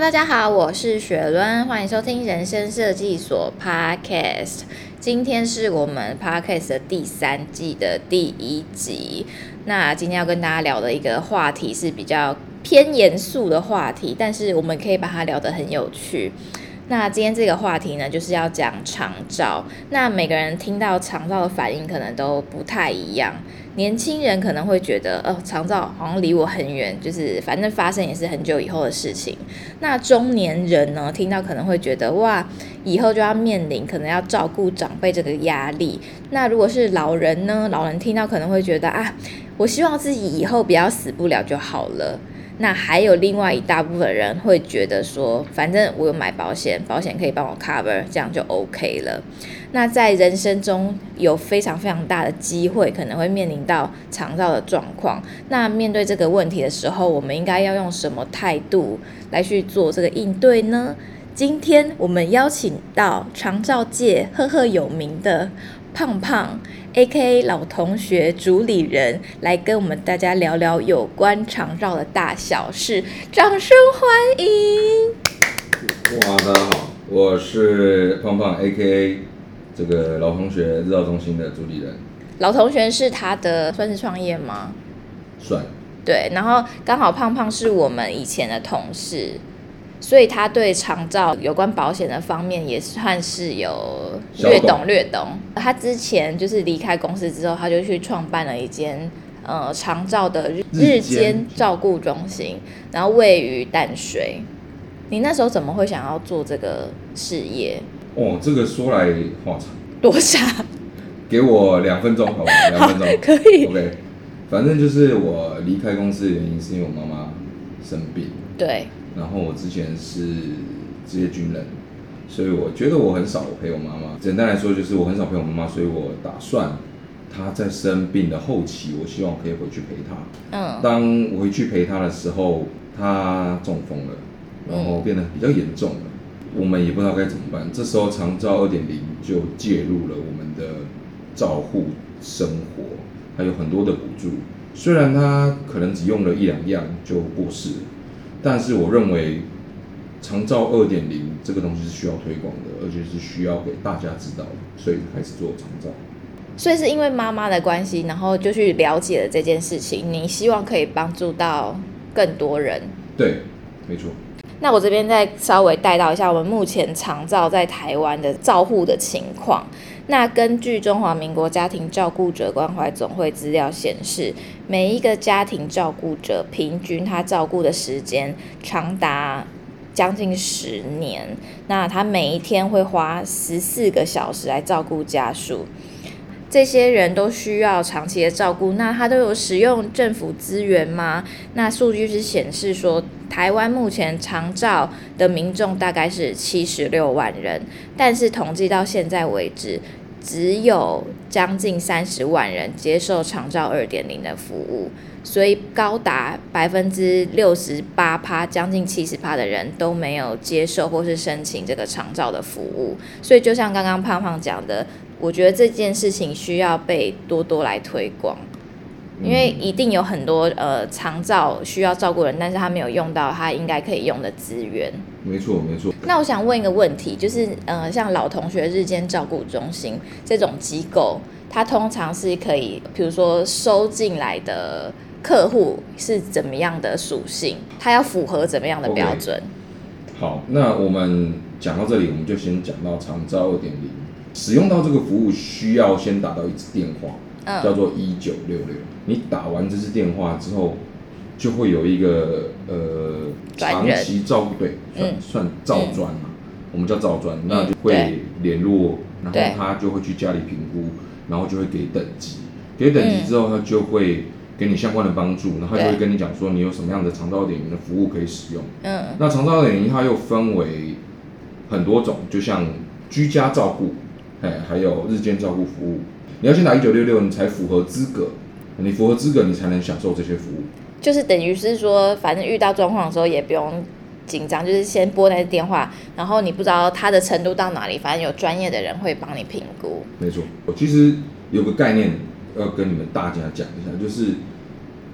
大家好，我是雪伦，欢迎收听人生设计所 Podcast。今天是我们 Podcast 的第三季的第一集。那今天要跟大家聊的一个话题是比较偏严肃的话题，但是我们可以把它聊得很有趣。那今天这个话题呢，就是要讲长照。那每个人听到长照的反应可能都不太一样。年轻人可能会觉得，哦，长照好像离我很远，就是反正发生也是很久以后的事情。那中年人呢，听到可能会觉得，哇，以后就要面临可能要照顾长辈这个压力。那如果是老人呢，老人听到可能会觉得，啊，我希望自己以后不要死不了就好了。那还有另外一大部分人会觉得说，反正我有买保险，保险可以帮我 cover，这样就 OK 了。那在人生中有非常非常大的机会，可能会面临到肠道的状况。那面对这个问题的时候，我们应该要用什么态度来去做这个应对呢？今天我们邀请到肠照界赫赫有名的胖胖。A.K.A 老同学主理人来跟我们大家聊聊有关长照的大小事，掌声欢迎！哇，大家好，我是胖胖 A.K.A 这个老同学日照中心的主理人。老同学是他的算是创业吗？算。对，然后刚好胖胖是我们以前的同事。所以他对长照有关保险的方面也算是有略懂略懂。他之前就是离开公司之后，他就去创办了一间呃长照的日日间照顾中心，然后位于淡水。你那时候怎么会想要做这个事业？哦，这个说来话长。多长？给我两分钟，好吧，两分钟可以。OK，反正就是我离开公司的原因是因为我妈妈生病。对。然后我之前是职业军人，所以我觉得我很少陪我妈妈。简单来说，就是我很少陪我妈妈，所以我打算她在生病的后期，我希望可以回去陪她。嗯。当我回去陪她的时候，她中风了，然后变得比较严重了，我们也不知道该怎么办。这时候长照二点零就介入了我们的照护生活，还有很多的补助。虽然她可能只用了一两样就过世了。但是我认为，长照二点零这个东西是需要推广的，而且是需要给大家知道的，所以开始做长照。所以是因为妈妈的关系，然后就去了解了这件事情。你希望可以帮助到更多人？对，没错。那我这边再稍微带到一下我们目前长照在台湾的照护的情况。那根据中华民国家庭照顾者关怀总会资料显示，每一个家庭照顾者平均他照顾的时间长达将近十年。那他每一天会花十四个小时来照顾家属，这些人都需要长期的照顾。那他都有使用政府资源吗？那数据是显示说，台湾目前长照的民众大概是七十六万人，但是统计到现在为止，只有将近三十万人接受长照二点零的服务，所以高达百分之六十八趴，将近七十趴的人都没有接受或是申请这个长照的服务。所以就像刚刚胖胖讲的，我觉得这件事情需要被多多来推广。因为一定有很多呃长照需要照顾人，但是他没有用到他应该可以用的资源。没错，没错。那我想问一个问题，就是呃像老同学日间照顾中心这种机构，它通常是可以，比如说收进来的客户是怎么样的属性？它要符合怎么样的标准？Okay. 好，那我们讲到这里，我们就先讲到长照二点零，使用到这个服务需要先打到一次电话。叫做一九六六，你打完这支电话之后，就会有一个呃长期照顾队，算算照专嘛，我们叫照专，那就会联络，然后他就会去家里评估，然后就会给等级，给等级之后，他就会给你相关的帮助，然后就会跟你讲说你有什么样的长照点零的服务可以使用。嗯，那长照点零它又分为很多种，就像居家照顾，哎，还有日间照顾服务。你要先打一九六六，你才符合资格。你符合资格，你才能享受这些服务。就是等于是说，反正遇到状况的时候也不用紧张，就是先拨那个电话，然后你不知道他的程度到哪里，反正有专业的人会帮你评估。没错，我其实有个概念要跟你们大家讲一下，就是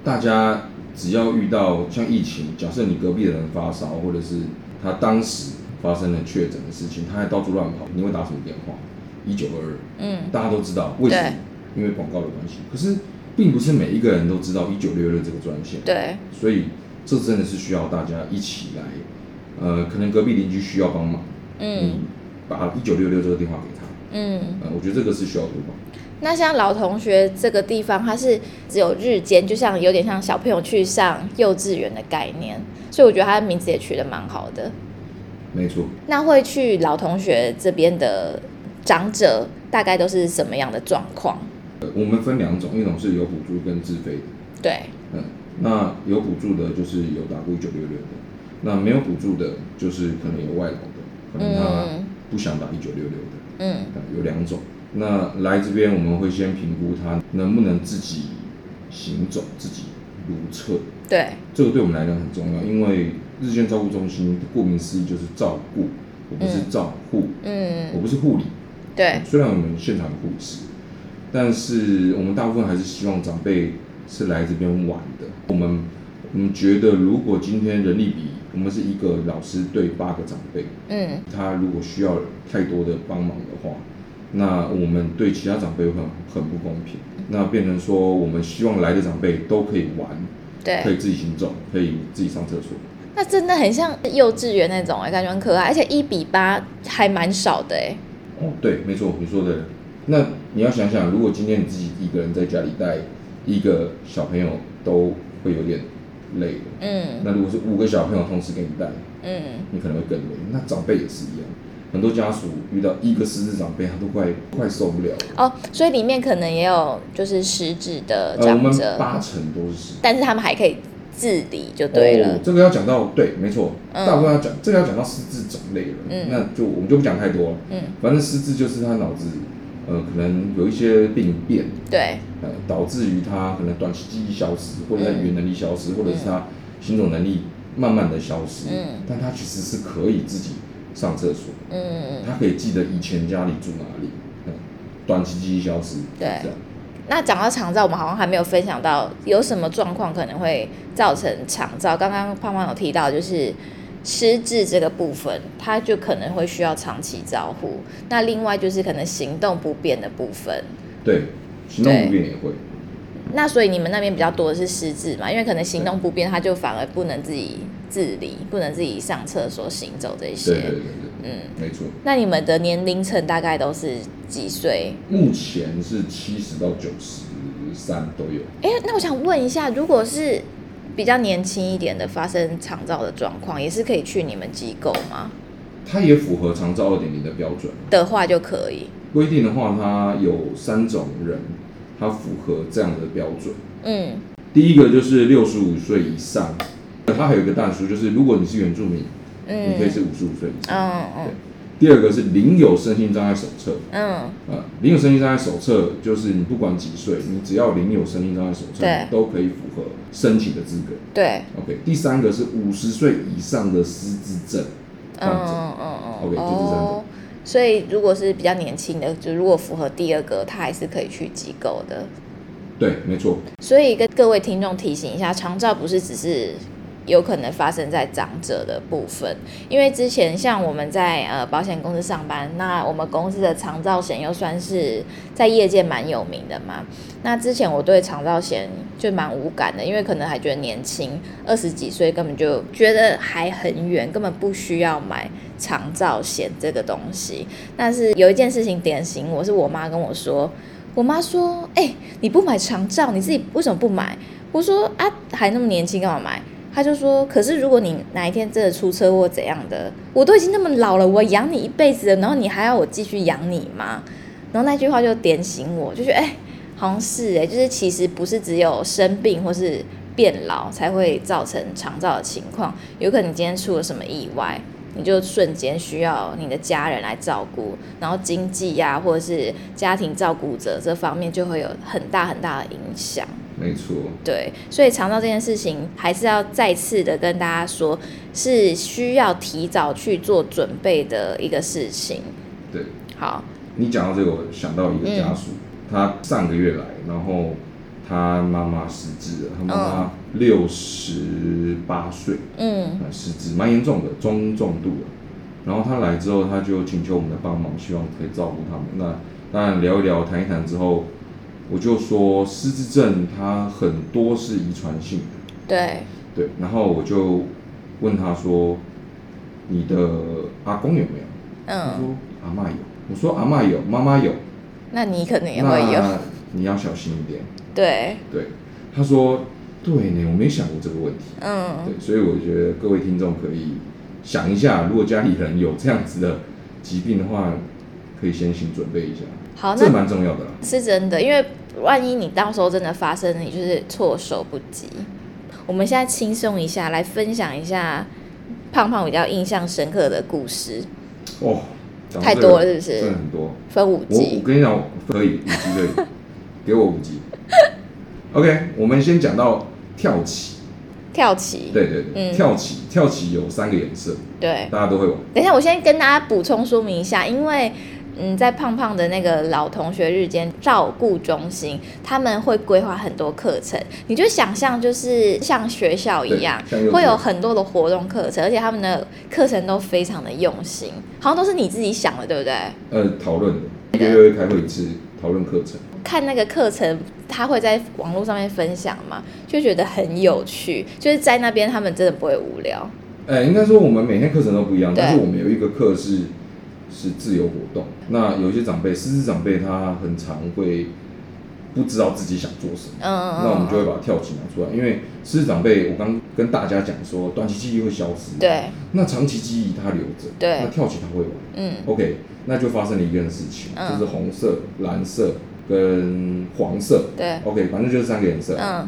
大家只要遇到像疫情，假设你隔壁的人发烧，或者是他当时发生了确诊的事情，他还到处乱跑，你会打什么电话？一九二二，嗯，大家都知道为什么？因为广告的关系。可是并不是每一个人都知道一九六六这个专线，对，所以这真的是需要大家一起来。呃，可能隔壁邻居需要帮忙，嗯，把一九六六这个电话给他，嗯，呃，我觉得这个是需要推广。那像老同学这个地方，它是只有日间，就像有点像小朋友去上幼稚园的概念，所以我觉得它的名字也取得蛮好的。没错。那会去老同学这边的长者，大概都是什么样的状况？呃，我们分两种，一种是有补助跟自费的。对。嗯，那有补助的，就是有打过一九六六的；那没有补助的，就是可能有外劳的，可能他不想打一九六六的。嗯。有两种。那来这边，我们会先评估他能不能自己行走、自己如厕。对，这个对我们来讲很重要，因为日间照顾中心顾名思义就是照顾，我不是照护，嗯，我不是护理。对，虽然我们现场的护士，但是我们大部分还是希望长辈是来这边玩的。我们我们觉得，如果今天人力比我们是一个老师对八个长辈，嗯，他如果需要太多的帮忙的话。那我们对其他长辈会很很不公平。那变成说，我们希望来的长辈都可以玩，对，可以自己行走，可以自己上厕所。那真的很像幼稚园那种哎，感觉很可爱，而且一比八还蛮少的哎。哦，对，没错，你说的。那你要想想，如果今天你自己一个人在家里带一个小朋友，都会有点累的。嗯。那如果是五个小朋友同时给你带，嗯，你可能会更累。那长辈也是一样。很多家属遇到一个失智长辈，他都快快受不了了。哦，所以里面可能也有就是失智的长者，呃、我们八成都是失，但是他们还可以自理就对了。哦、这个要讲到对，没错，嗯、大部分要讲这个要讲到失智种类了，嗯、那就我们就不讲太多了。嗯，反正失智就是他脑子呃可能有一些病变，对，呃导致于他可能短期记忆消失，或者他语言能力消失，嗯、或者是他行走能力慢慢的消失，嗯，但他其实是可以自己。上厕所，嗯，他可以记得以前家里住哪里，嗯，短期记忆消失，对，那讲到肠照，我们好像还没有分享到有什么状况可能会造成肠照。刚刚胖胖有提到，就是失智这个部分，它就可能会需要长期照护。那另外就是可能行动不便的部分，对，行动不便也会。那所以你们那边比较多的是失智嘛？因为可能行动不便，他就反而不能自己。自理不能自己上厕所、行走这些，对对对对，嗯，没错。那你们的年龄层大概都是几岁？目前是七十到九十三都有。哎、欸，那我想问一下，如果是比较年轻一点的发生肠照的状况，也是可以去你们机构吗？它也符合长照二点零的标准的话就可以。规定的话，它有三种人，它符合这样的标准。嗯，第一个就是六十五岁以上。它还有一个但书，就是如果你是原住民，嗯、你可以是五十五岁以上。嗯嗯、对。第二个是领有身心障碍手册。嗯。啊、呃，领有身心障碍手册就是你不管几岁，你只要领有身心障碍手册，都可以符合申请的资格。对。OK，第三个是五十岁以上的失智症。嗯嗯嗯。OK，就这三个。哦，所以如果是比较年轻的，就如果符合第二个，他还是可以去机构的。对，没错。所以跟各位听众提醒一下，长照不是只是。有可能发生在长者的部分，因为之前像我们在呃保险公司上班，那我们公司的长照险又算是在业界蛮有名的嘛。那之前我对长照险就蛮无感的，因为可能还觉得年轻，二十几岁根本就觉得还很远，根本不需要买长照险这个东西。但是有一件事情点醒我，是我妈跟我说，我妈说：“哎、你不买长照，你自己为什么不买？”我说：“啊，还那么年轻，干嘛买？”他就说：“可是如果你哪一天真的出车祸怎样的，我都已经那么老了，我养你一辈子了，然后你还要我继续养你吗？”然后那句话就点醒我，就觉得哎，好像是哎，就是其实不是只有生病或是变老才会造成长照的情况，有可能你今天出了什么意外，你就瞬间需要你的家人来照顾，然后经济呀、或者是家庭照顾者这方面就会有很大很大的影响。没错，对，所以肠道这件事情还是要再次的跟大家说，是需要提早去做准备的一个事情。对，好，你讲到这个，我想到一个家属，嗯、他上个月来，然后他妈妈失智了，他妈妈六十八岁，嗯，失智蛮严重的，中重度了。然后他来之后，他就请求我们的帮忙，希望可以照顾他们。那当然聊一聊，谈一谈之后，我就说失智症它很多是遗传性的。对。对。然后我就问他说：“你的阿公有没有？”嗯。他说：“阿嬷有。”我说：“阿嬷有，妈妈有。”那你可能也会有。那你要小心一点。对。对。他说：“对呢，我没想过这个问题。”嗯。对，所以我觉得各位听众可以。想一下，如果家里人有这样子的疾病的话，可以先行准备一下。好，这蛮重要的啦。是真的，因为万一你到时候真的发生，你就是措手不及。我们现在轻松一下，来分享一下胖胖比较印象深刻的故事。哦，这个、太多了，是不是？真的很多。分五集。我我跟你讲，可以五集可以，给我五集。OK，我们先讲到跳棋。跳棋，对对对，嗯、跳棋跳棋有三个颜色，对，大家都会玩。等一下，我先跟大家补充说明一下，因为嗯，在胖胖的那个老同学日间照顾中心，他们会规划很多课程，你就想象就是像学校一样，会有很多的活动课程，而且他们的课程都非常的用心，好像都是你自己想的，对不对？呃，讨论的，一个月会开会一次，讨论课程。看那个课程，他会在网络上面分享嘛，就觉得很有趣。就是在那边，他们真的不会无聊。哎、欸，应该说我们每天课程都不一样，但是我们有一个课是是自由活动。那有一些长辈，失智长辈，他很常会不知道自己想做什么。嗯嗯。那我们就会把跳棋拿出来，因为失智长辈，我刚跟大家讲说，短期记忆会消失。对。那长期记忆他留着。对。那跳棋他会玩。嗯。OK，那就发生了一件事情，嗯、就是红色、蓝色。跟黄色，对，OK，反正就是三个颜色，嗯，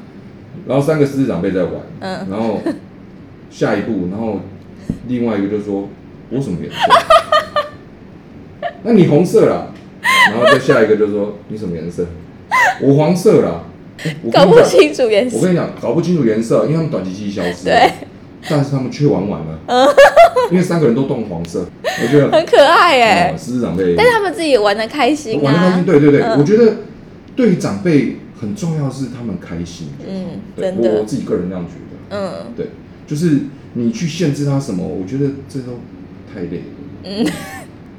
然后三个失智长辈在玩，嗯，然后下一步，然后另外一个就说，我什么颜色？那你红色啦，然后再下一个就说你什么颜色？我黄色啦，搞不清楚颜色。我跟你讲，搞不清楚颜色，因为他们短期记忆消失，对，但是他们却玩完了，因为三个人都动黄色，我觉得很可爱哎，失智长辈，但是他们自己也玩的开心啊，玩的开心，对对对，我觉得对于长辈很重要是他们开心，嗯，真的，我自己个人这样觉得，嗯，对，就是你去限制他什么，我觉得这都太累了，嗯，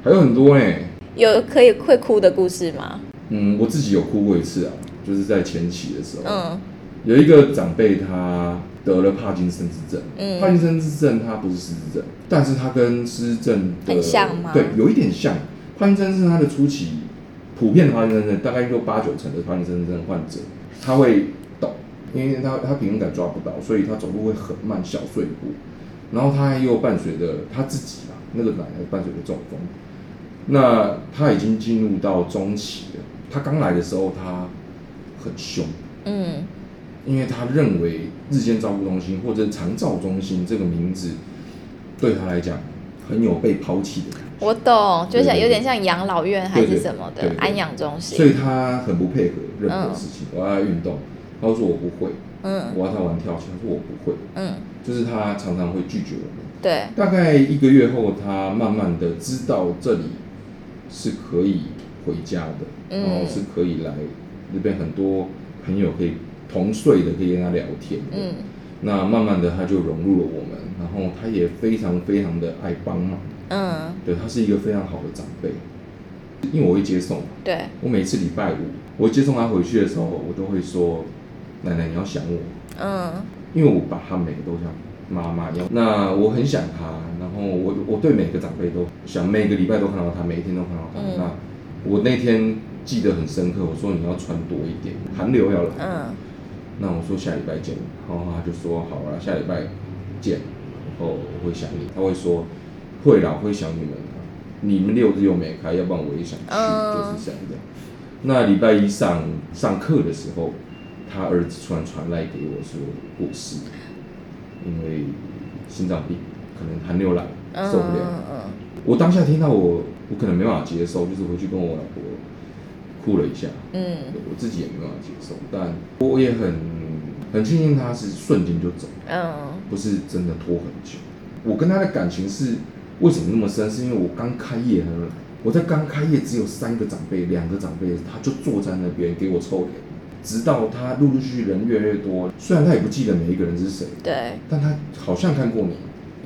还有很多哎，有可以会哭的故事吗？嗯，我自己有哭过一次啊，就是在前期的时候，嗯，有一个长辈他。得了帕金森氏症，嗯，帕金森氏症他不是失智症，但是他跟失智症很像吗？对，有一点像。帕金森是它的初期，普遍的帕金森症大概有八九成的帕金森症患者，他会抖，因为他他平衡感抓不到，所以他走路会很慢，小碎步。然后他又伴随着他自己嘛，那个奶奶伴随着中风。那他已经进入到中期了。他刚来的时候他很凶，嗯。因为他认为日间照顾中心或者长照中心这个名字对他来讲很有被抛弃的感觉。我懂，就像有点像养老院还是什么的安养中心。所以他很不配合任何事情。嗯、我要他运动，他说我不会。嗯。我要他玩跳绳，他说我不会。嗯。就是他常常会拒绝我们。对。大概一个月后，他慢慢的知道这里是可以回家的，嗯、然后是可以来那边很多朋友可以。同岁的可以跟他聊天，嗯，那慢慢的他就融入了我们，然后他也非常非常的爱帮忙，嗯，对，他是一个非常好的长辈，因为我会接送，对，我每次礼拜五我接送他回去的时候，我都会说，奶奶你要想我，嗯，因为我把他每个都像妈妈一样，那我很想她，然后我我对每个长辈都想每个礼拜都看到她，每一天都看到她，嗯、那我那天记得很深刻，我说你要穿多一点，寒流要来，嗯。那我说下礼拜见，然后他就说好了，下礼拜见，然后我会想你，他会说会啦，会想你们，你们六日又没开，要不然我也想去，就是这样的。那礼拜一上上课的时候，他儿子突然传来给我说过世，因为心脏病，可能寒流来受不了。我当下听到我，我可能没办法接受，就是回去跟我老婆。哭了一下，嗯，我自己也没办法接受，但我也很很庆幸他是瞬间就走，嗯，不是真的拖很久。我跟他的感情是为什么那么深？是因为我刚开业，我在刚开业只有三个长辈，两个长辈他就坐在那边给我臭脸，直到他陆陆续续人越来越多，虽然他也不记得每一个人是谁，对，但他好像看过你，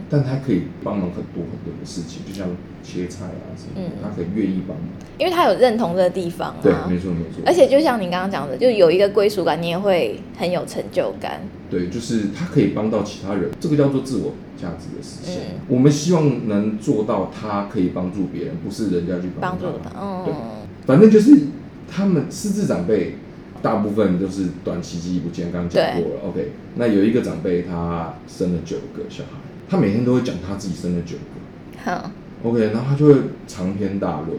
但他可以帮忙很多很多的事情，就像切菜啊什么的，嗯，他很愿意帮忙，因为他有认同的地方啊，对，没错没错，而且就像你刚刚讲的，就有一个归属感，你也会很有成就感，对，就是他可以帮到其他人，这个叫做自我价值的实现。嗯，我们希望能做到，他可以帮助别人，不是人家去帮助他，嗯，对，反正就是他们失智长辈。大部分都是短期记忆不见，刚刚讲过了。OK，那有一个长辈，他生了九个小孩，他每天都会讲他自己生了九个。好。OK，然后他就会长篇大论，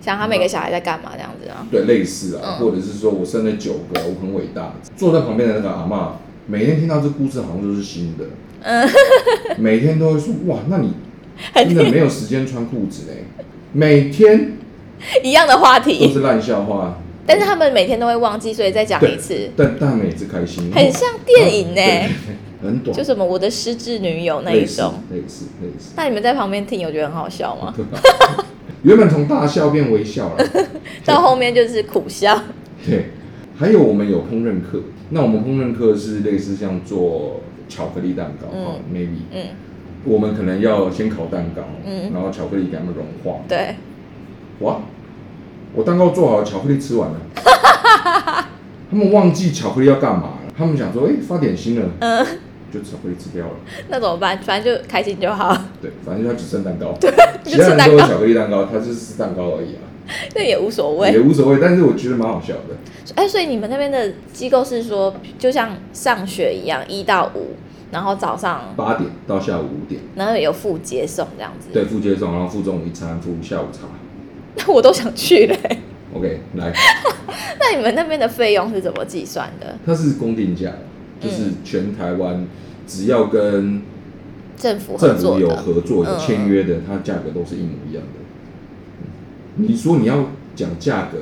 讲他每个小孩在干嘛这样子啊？对，类似啊，嗯、或者是说我生了九个，我很伟大。坐在旁边的那个阿妈，每天听到这故事，好像都是新的。嗯。每天都会说哇，那你真的没有时间穿裤子嘞？每天一样的话题，都是烂笑话。但是他们每天都会忘记，所以再讲一次。但但每次开心，很像电影呢、欸，很短，就什么我的失智女友那一种，类似类似。那你们在旁边听，有觉得很好笑吗？原本从大笑变微笑了，到后面就是苦笑。对，还有我们有烹饪课，那我们烹饪课是类似像做巧克力蛋糕，嗯，maybe，嗯，我们可能要先烤蛋糕，嗯，然后巧克力给他们融化，对，哇。我蛋糕做好了，巧克力吃完了，他们忘记巧克力要干嘛了。他们想说，哎、欸，发点心了，嗯，就巧克力吃掉了。那怎么办？反正就开心就好。对，反正他只剩蛋糕。对，其他人都有巧克力蛋糕，他就是吃蛋糕而已啊。那也无所谓，也无所谓。但是我觉得蛮好笑的。哎、欸，所以你们那边的机构是说，就像上学一样，一到五，然后早上八点到下午五点，然后有附接送这样子。对，附接送，然后附中午一餐，附下午茶。那我都想去嘞、欸。OK，来。那你们那边的费用是怎么计算的？它是公定价，就是全台湾只要跟政府政府有合作、有签约的，它价格都是一模一样的。你说你要讲价格，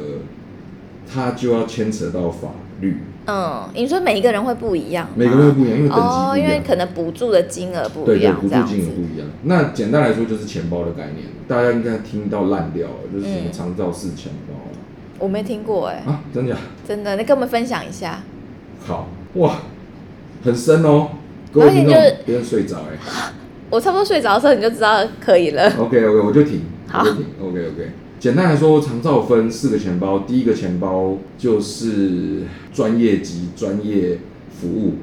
它就要牵扯到法律。嗯，你说每一个人会不一样，每个人会不一样，因为哦，因为可能补助的金额不一样，对对，补助金额不一样。那简单来说就是钱包的概念，大家应该听到烂掉了，就是什么长照式钱包。嗯我没听过哎、欸，啊，真的假？真的，你跟我们分享一下。好哇，很深哦，各位听众，别人睡着哎、欸。我差不多睡着的时候，你就知道可以了。OK OK，我就停，好我就停。OK OK，简单来说，长照分四个钱包，第一个钱包就是专业级专业服务，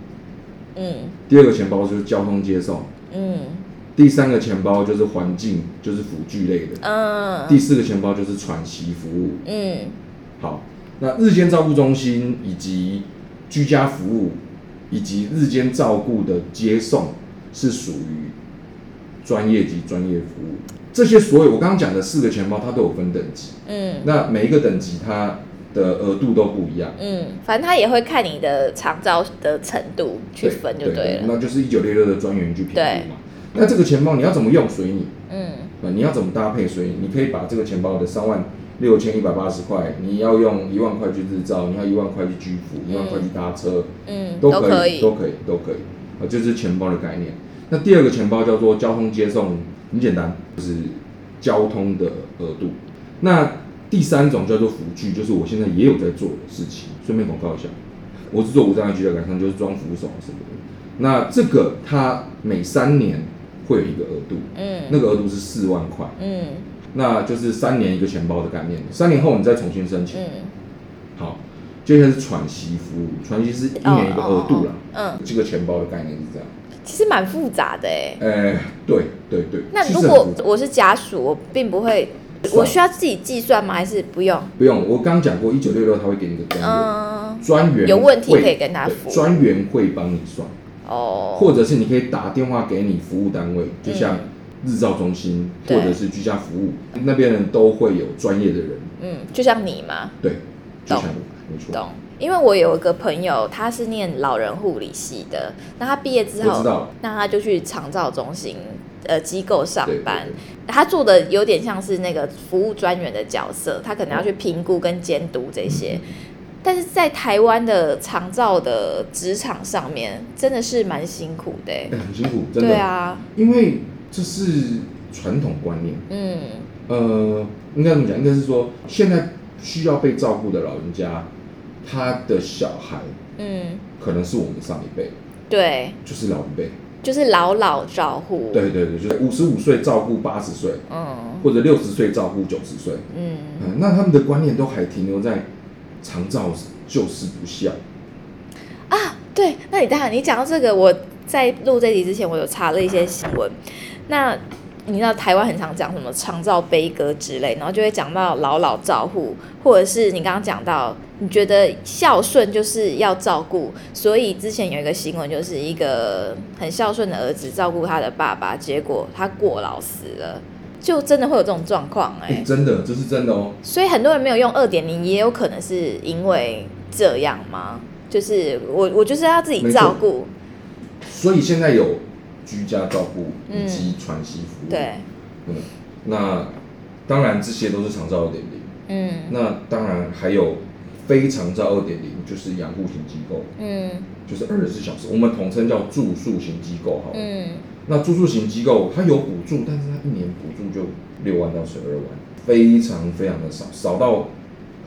嗯。第二个钱包就是交通接送，嗯。第三个钱包就是环境，就是辅具类的。嗯。第四个钱包就是喘息服务。嗯。好，那日间照顾中心以及居家服务以及日间照顾的接送是属于专业级专业服务。这些所有我刚刚讲的四个钱包，它都有分等级。嗯。那每一个等级它的额度都不一样。嗯。反正它也会看你的长照的程度去分就对了。那就是一九六六的专员去评估嘛。那这个钱包你要怎么用随你，嗯，你要怎么搭配随你，你可以把这个钱包的三万六千一百八十块，你要用一万块去日照，你要一万块去居服，一万块去搭车，嗯，都可以，都可以，都可以，啊，就是钱包的概念。那第二个钱包叫做交通接送，很简单，就是交通的额度。那第三种叫做辅具，就是我现在也有在做的事情，顺便广告一下，我是做无障碍居家改善，就是装扶手什么的。那这个它每三年。会有一个额度，嗯，那个额度是四万块，嗯，那就是三年一个钱包的概念，三年后你再重新申请，嗯，好，接下来是喘息服务，喘息是一年一个额度啦，嗯，这个钱包的概念是这样，其实蛮复杂的哎，哎，对对对，那如果我是家属，我并不会，我需要自己计算吗？还是不用？不用，我刚讲过一九六六他会给你个专员，专员有问题可以跟他说，专员会帮你算。哦，或者是你可以打电话给你服务单位，就像日照中心、嗯、或者是居家服务那边人都会有专业的人。嗯，就像你吗？对，就像我，没错。懂，因为我有一个朋友，他是念老人护理系的，那他毕业之后，那他就去长照中心呃机构上班，对对对，他做的有点像是那个服务专员的角色，他可能要去评估跟监督这些。嗯但是在台湾的长照的职场上面，真的是蛮辛苦的。欸，很辛苦，真的。对啊，因为这是传统观念。嗯，呃，应该怎么讲？应该是说，现在需要被照顾的老人家，他的小孩，嗯，可能是我们上一辈，对，就是老一辈，就是老老照护，对对对，就是五十五岁照顾八十岁，嗯，或者六十岁照顾九十岁，嗯，嗯，那他们的观念都还停留在长照就是不孝。啊。对，那你当然，你讲到这个，我在录这集之前，我有查了一些新闻，那。你知道台湾很常讲什么长照悲歌之类，然后就会讲到老老照护，或者是你刚刚讲到，你觉得孝顺就是要照顾，所以之前有一个新闻，就是一个很孝顺的儿子照顾他的爸爸，结果他过劳死了，就真的会有这种状况哎，真的，这是真的哦。所以很多人没有用二点零，也有可能是因为这样吗？就是我我就是要自己照顾，所以现在有。居家照顾以及喘息服务，嗯，对，嗯，那当然这些都是长照二点零，嗯，那当然还有非常照二点零，就是养护型机构，嗯，就是二十四小时，我们统称叫住宿型机构，好，嗯，那住宿型机构它有补助，但是它一年补助就六万到十二万，非常非常的少，少到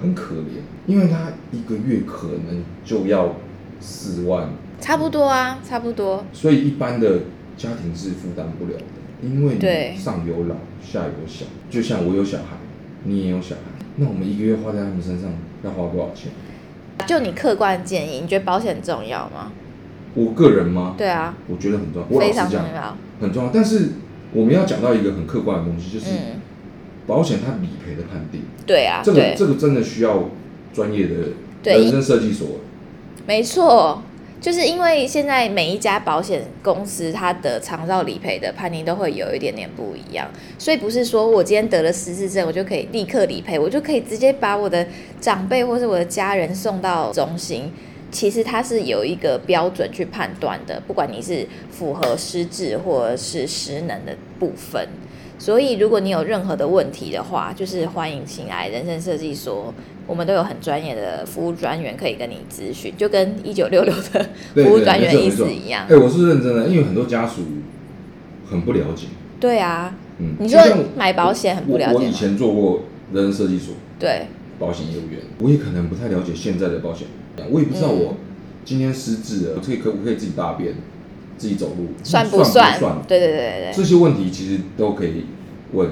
很可怜，因为它一个月可能就要四万，差不多啊，差不多，所以一般的。家庭是负担不了的，因为你上有老下有小，就像我有小孩，你也有小孩，那我们一个月花在他们身上要花多少钱？就你客观建议，你觉得保险很重要吗？我个人吗？对啊，我觉得很重要，非常重要，很重要。但是我们要讲到一个很客观的东西，就是保险它理赔的判定。对啊，这个这个真的需要专业的人生设计所。没错。就是因为现在每一家保险公司，它的长照理赔的判定都会有一点点不一样，所以不是说我今天得了失智症，我就可以立刻理赔，我就可以直接把我的长辈或是我的家人送到中心。其实它是有一个标准去判断的，不管你是符合失智或是失能的部分。所以，如果你有任何的问题的话，就是欢迎请来人生设计所，我们都有很专业的服务专员可以跟你咨询，就跟一九六六的服务专员意思一样。哎，我是认真的，因为很多家属很不了解。对啊，嗯，你说买保险很不了解。我以前做过人人设计所，对，保险业务员，我也可能不太了解现在的保险，我也不知道我今天失智了，可以可不可以自己大便？自己走路算不算？对对对对，这些问题其实都可以问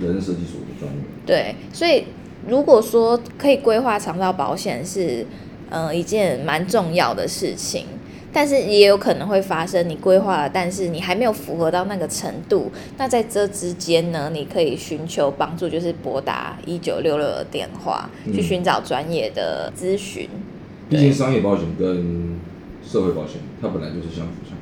人生设计所的专员。对，所以如果说可以规划长道保险是，嗯、呃，一件蛮重要的事情，但是也有可能会发生你规划了，但是你还没有符合到那个程度。那在这之间呢，你可以寻求帮助，就是拨打一九六六的电话，嗯、去寻找专业的咨询。毕竟商业保险跟社会保险，它本来就是相辅相成。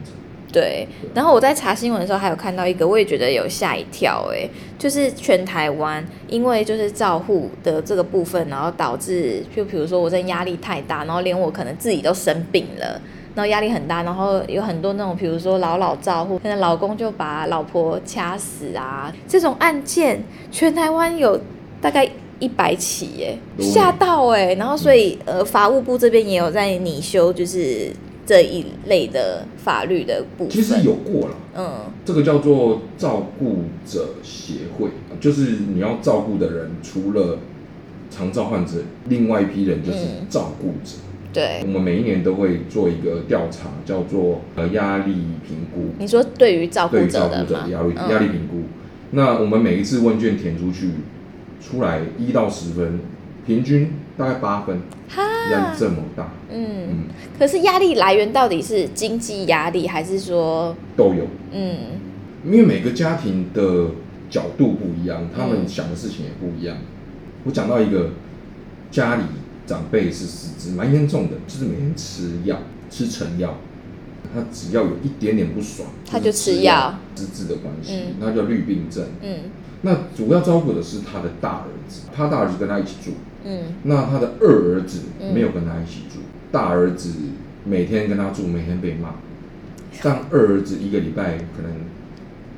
对，然后我在查新闻的时候，还有看到一个，我也觉得有吓一跳，哎，就是全台湾因为就是照护的这个部分，然后导致就比如说我这压力太大，然后连我可能自己都生病了，然后压力很大，然后有很多那种比如说老老照护，可能老公就把老婆掐死啊，这种案件全台湾有大概一百起，哎，吓到哎，然后所以呃法务部这边也有在拟修，就是。这一类的法律的部分，其实有过了。嗯，这个叫做照顾者协会，就是你要照顾的人，除了长照患者，另外一批人就是照顾者。嗯、对，我们每一年都会做一个调查，叫做呃压力评估。你说对于照顾者的压力压力评估，那我们每一次问卷填出去，出来一到十分，平均大概八分。压力这么大，嗯，嗯，可是压力来源到底是经济压力，还是说都有？嗯，因为每个家庭的角度不一样，他们想的事情也不一样。嗯、我讲到一个家里长辈是失智，蛮严重的，就是每天吃药，吃成药，他只要有一点点不爽，他就吃药，失智的关系，嗯、那叫绿病症。嗯，那主要照顾的是他的大儿子，他大儿子跟他一起住。嗯，那他的二儿子没有跟他一起住，嗯、大儿子每天跟他住，每天被骂。但二儿子一个礼拜可能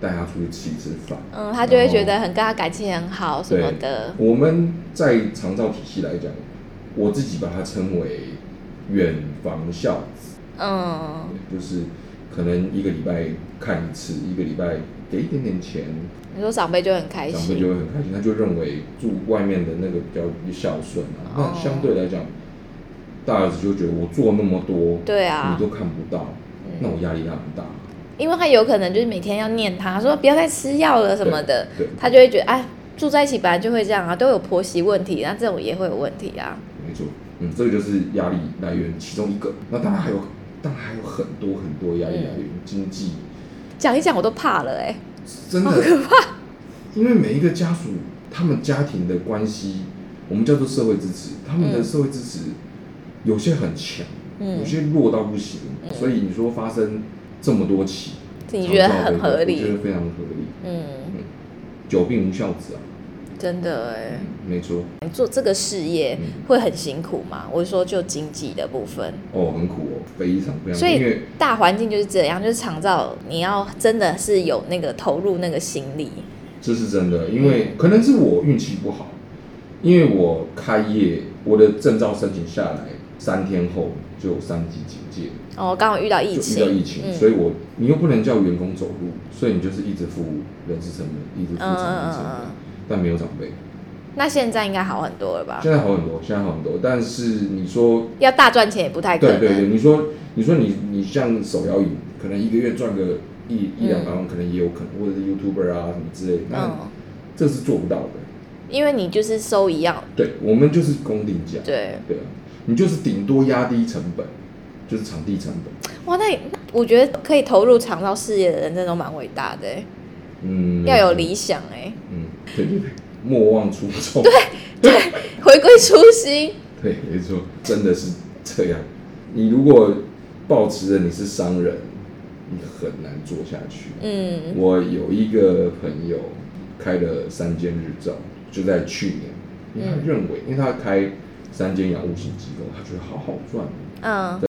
带他出去吃一次饭，嗯，他就会觉得很跟他感情很好什么的。我们在长照体系来讲，我自己把它称为远房孝子，嗯，就是可能一个礼拜看一次，一个礼拜给一点点钱。你说长辈就很开心，长辈就会很开心，他就认为住外面的那个比较孝顺啊。那相对来讲，大儿子就觉得我做那么多，对啊，你都看不到，嗯、那我压力很大。因为他有可能就是每天要念他说不要再吃药了什么的，他就会觉得哎，住在一起本来就会这样啊，都有婆媳问题，那这种也会有问题啊。没错，嗯，这个就是压力来源其中一个。那当然还有，当然还有很多很多压力来源，嗯、经济。讲一讲我都怕了哎、欸，真的好可怕。因为每一个家属，他们家庭的关系，我们叫做社会支持，他们的社会支持有些很强，嗯、有些弱到不行，嗯、所以你说发生。这么多起，你觉得很合理？我觉得非常合理。嗯，久病无孝子啊，真的哎，没错。你做这个事业会很辛苦吗？我是说就经济的部分。哦，很苦哦，非常非常。所以大环境就是这样，就是长照，你要真的是有那个投入那个心力。这是真的，因为可能是我运气不好，因为我开业，我的证照申请下来三天后就有三级警戒。哦，刚好遇到疫情，遇到疫情，嗯、所以我你又不能叫员工走路，所以你就是一直付人事成本，一直付成本成本，但没有长辈。那现在应该好很多了吧？现在好很多，现在好很多，但是你说要大赚钱也不太可能。对对对，你说你说你你像手摇椅，可能一个月赚个一一两百万，可能也有可能，或者是 YouTuber 啊什么之类的，那这是做不到的，因为你就是收一样。对，我们就是公定价。对对，你就是顶多压低成本。就是场地成本哇，那我觉得可以投入长照事业的人，真的都蛮伟大的，嗯，要有理想哎，嗯，对对对，莫忘初衷，对对，回归初心，对，没错，真的是这样。你如果抱持着你是商人，你很难做下去。嗯，我有一个朋友开了三间日照，就在去年，因为他认为，因为他开三间养护型机构，他觉得好好赚，嗯。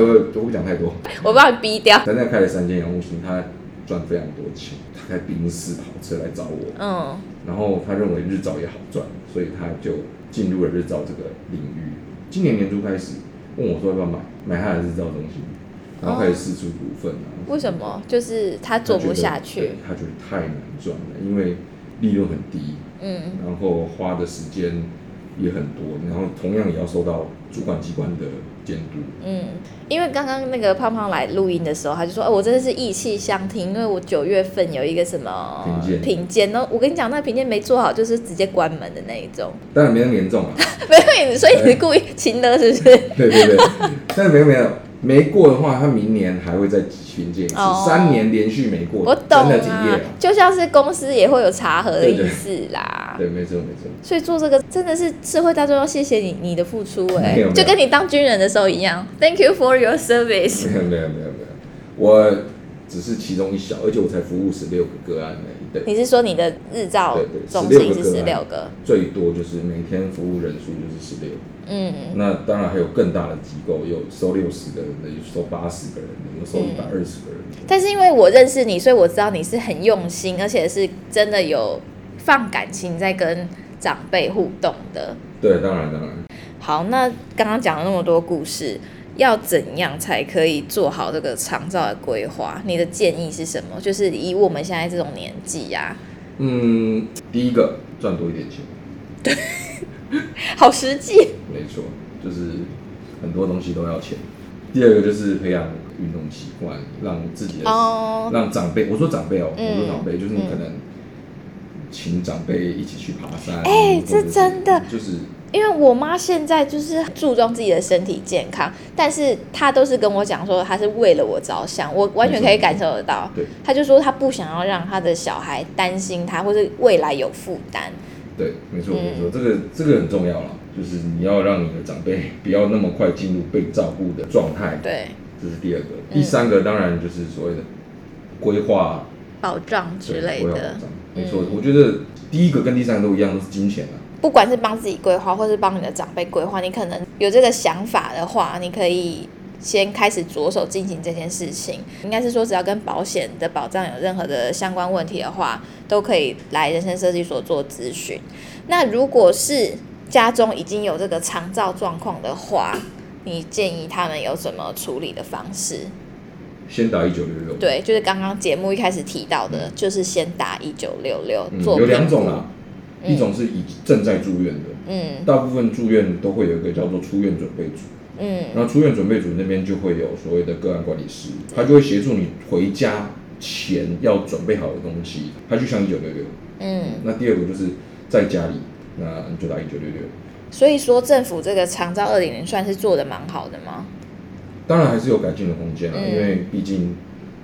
呃，我不讲太多，我把你逼掉。他那开了三间养护型，他赚非常多钱，他开宾士跑车来找我。嗯，然后他认为日照也好赚，所以他就进入了日照这个领域。今年年初开始问我说要不要买买他的日照中心，然后开始释出股份啊。为什么？就是他做不下去，他觉得太难赚了，因为利润很低。嗯，然后花的时间也很多，然后同样也要受到主管机关的监督。嗯，因为刚刚那个胖胖来录音的时候，他就说：“哦，我真的是意气相挺，因为我九月份有一个什么评鉴，然后我跟你讲，那个评鉴没做好，就是直接关门的那一种。当然没那么严重啊，没有，所以你是故意亲的，是不是？对对对，但是没有没有。”没过的话，他明年还会再评鉴一次，哦、三年连续没过，我懂啊，就像是公司也会有查核的意思啦。对，没错没错。所以做这个真的是社会大众要谢谢你你的付出哎、欸，就跟你当军人的时候一样，Thank you for your service。没有没有没有没有，我只是其中一小，而且我才服务十六个个案呢。对，你是说你的日照中心是十六个？最多就是每天服务人数就是十六。嗯，那当然还有更大的机构，有收六十个人的，有收八十个人的，有收一百二十个人的。但是因为我认识你，所以我知道你是很用心，而且是真的有放感情在跟长辈互动的。对，当然当然。好，那刚刚讲了那么多故事，要怎样才可以做好这个长照的规划？你的建议是什么？就是以我们现在这种年纪呀、啊，嗯，第一个赚多一点钱。对。好实际，没错，就是很多东西都要钱。第二个就是培养运动习惯，让自己的，oh, 让长辈，我说长辈哦，嗯、我说长辈，就是你可能请长辈一起去爬山。哎、欸，这真的就是因为我妈现在就是注重自己的身体健康，但是她都是跟我讲说，她是为了我着想，我完全可以感受得到。对，她就说她不想要让她的小孩担心她，或是未来有负担。对，没错，没错，这个这个很重要了，就是你要让你的长辈不要那么快进入被照顾的状态。对，这是第二个。第三个当然就是所谓的规划、保障之类的。没错，我觉得第一个跟第三个都一样，都是金钱啊。不管是帮自己规划，或是帮你的长辈规划，你可能有这个想法的话，你可以。先开始着手进行这件事情，应该是说，只要跟保险的保障有任何的相关问题的话，都可以来人生设计所做咨询。那如果是家中已经有这个长照状况的话，你建议他们有什么处理的方式？先打一九六六。对，就是刚刚节目一开始提到的，嗯、就是先打一九六六做。有两种啊，嗯、一种是已正在住院的，嗯，大部分住院都会有一个叫做出院准备组。嗯，然后出院准备组那边就会有所谓的个案管理师，他就会协助你回家前要准备好的东西，他就像一九六六。嗯，那第二个就是在家里，那你就打一九六六。所以说，政府这个长照二点零算是做的蛮好的吗？当然还是有改进的空间啊，嗯、因为毕竟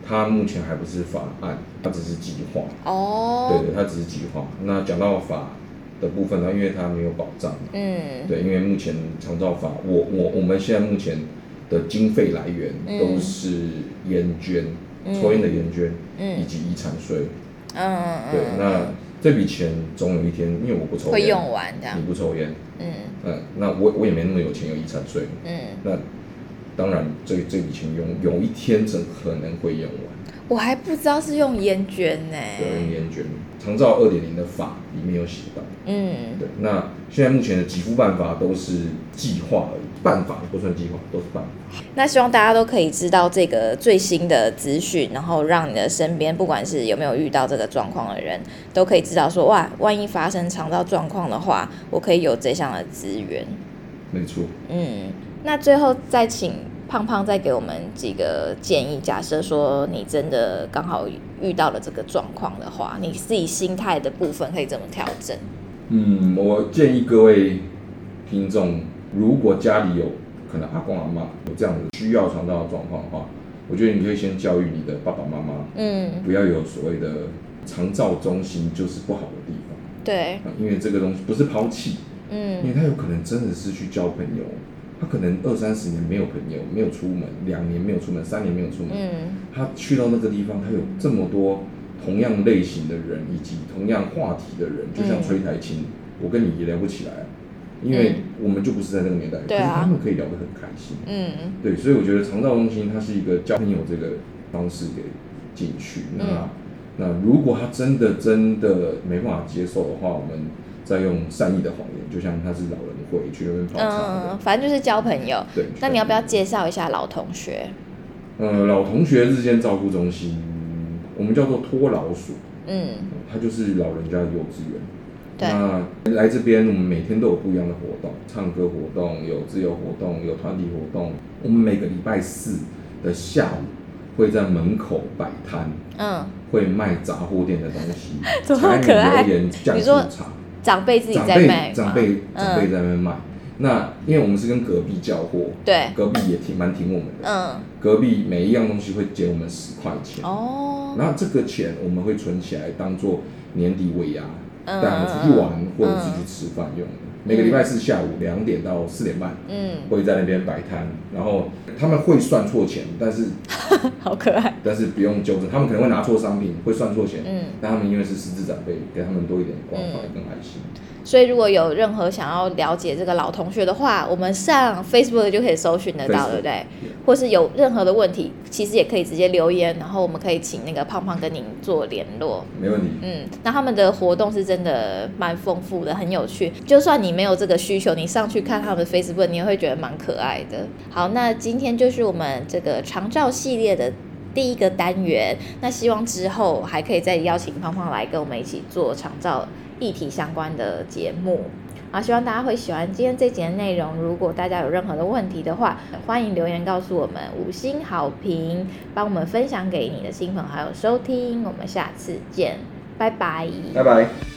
它目前还不是法案，它只是计划。哦，对对，它只是计划。那讲到法的部分呢，因为它没有保障。嗯，对，因为目前长照法，我我我们现在目前的经费来源都是烟捐，嗯、抽烟的烟捐，嗯、以及遗产税。嗯，对，那。这笔钱总有一天，因为我不抽烟，会用完的。你不抽烟，嗯，嗯，那我我也没那么有钱有遗产税，嗯，那当然这这笔钱用有一天怎可能会用完？我还不知道是用烟卷呢，对，用烟卷。长照二点零的法里面有写到，嗯，对。那现在目前的给付办法都是计划而已，办法不算计划，都是办法。那希望大家都可以知道这个最新的资讯，然后让你的身边不管是有没有遇到这个状况的人，都可以知道说，哇，万一发生长照状况的话，我可以有这项的资源。没错。嗯，那最后再请。胖胖再给我们几个建议。假设说你真的刚好遇到了这个状况的话，你自己心态的部分可以怎么调整？嗯，我建议各位听众，如果家里有可能阿公阿妈有这样的需要长照的状况的话，我觉得你可以先教育你的爸爸妈妈，嗯，不要有所谓的长照中心就是不好的地方。对，因为这个东西不是抛弃，嗯，因为他有可能真的是去交朋友。他可能二三十年没有朋友，没有出门，两年没有出门，三年没有出门。嗯，他去到那个地方，他有这么多同样类型的人，以及同样话题的人，就像崔台青，嗯、我跟你也聊不起来，因为我们就不是在那个年代，嗯、可是他们可以聊得很开心。嗯，对，所以我觉得长照中心它是一个交朋友这个方式给进去。那、嗯、那如果他真的真的没办法接受的话，我们。再用善意的谎言，就像他是老人会去那边泡茶。嗯，反正就是交朋友。对。那你要不要介绍一下老同学？呃，老同学日间照顾中心，我们叫做托老鼠。嗯。它就是老人家的幼稚园。对。那来这边，我们每天都有不一样的活动，唱歌活动，有自由活动，有团体活动。我们每个礼拜四的下午会在门口摆摊。嗯。会卖杂货店的东西。这么可爱。你说。长辈自己在卖，长辈长辈在那边卖。那因为我们是跟隔壁交货，对，隔壁也挺蛮挺我们的。嗯，隔壁每一样东西会减我们十块钱。哦，然后这个钱我们会存起来，当做年底尾牙带他们出去玩或者是去吃饭用的。每个礼拜四下午两点到四点半，嗯，会在那边摆摊，然后他们会算错钱，但是 好可爱，但是不用纠正，他们可能会拿错商品，会算错钱，嗯，但他们因为是失智长辈，给他们多一点关怀跟爱心。所以如果有任何想要了解这个老同学的话，我们上 Facebook 就可以搜寻得到，对不对或是有任何的问题，其实也可以直接留言，然后我们可以请那个胖胖跟您做联络。没问题。嗯，那他们的活动是真的蛮丰富的，很有趣。就算你没有这个需求，你上去看他们的 Facebook，你也会觉得蛮可爱的。好，那今天就是我们这个长照系列的第一个单元。那希望之后还可以再邀请胖胖来跟我们一起做长照议题相关的节目，啊，希望大家会喜欢今天这节的内容。如果大家有任何的问题的话，欢迎留言告诉我们，五星好评，帮我们分享给你的亲朋好友收听。我们下次见，拜拜，拜拜。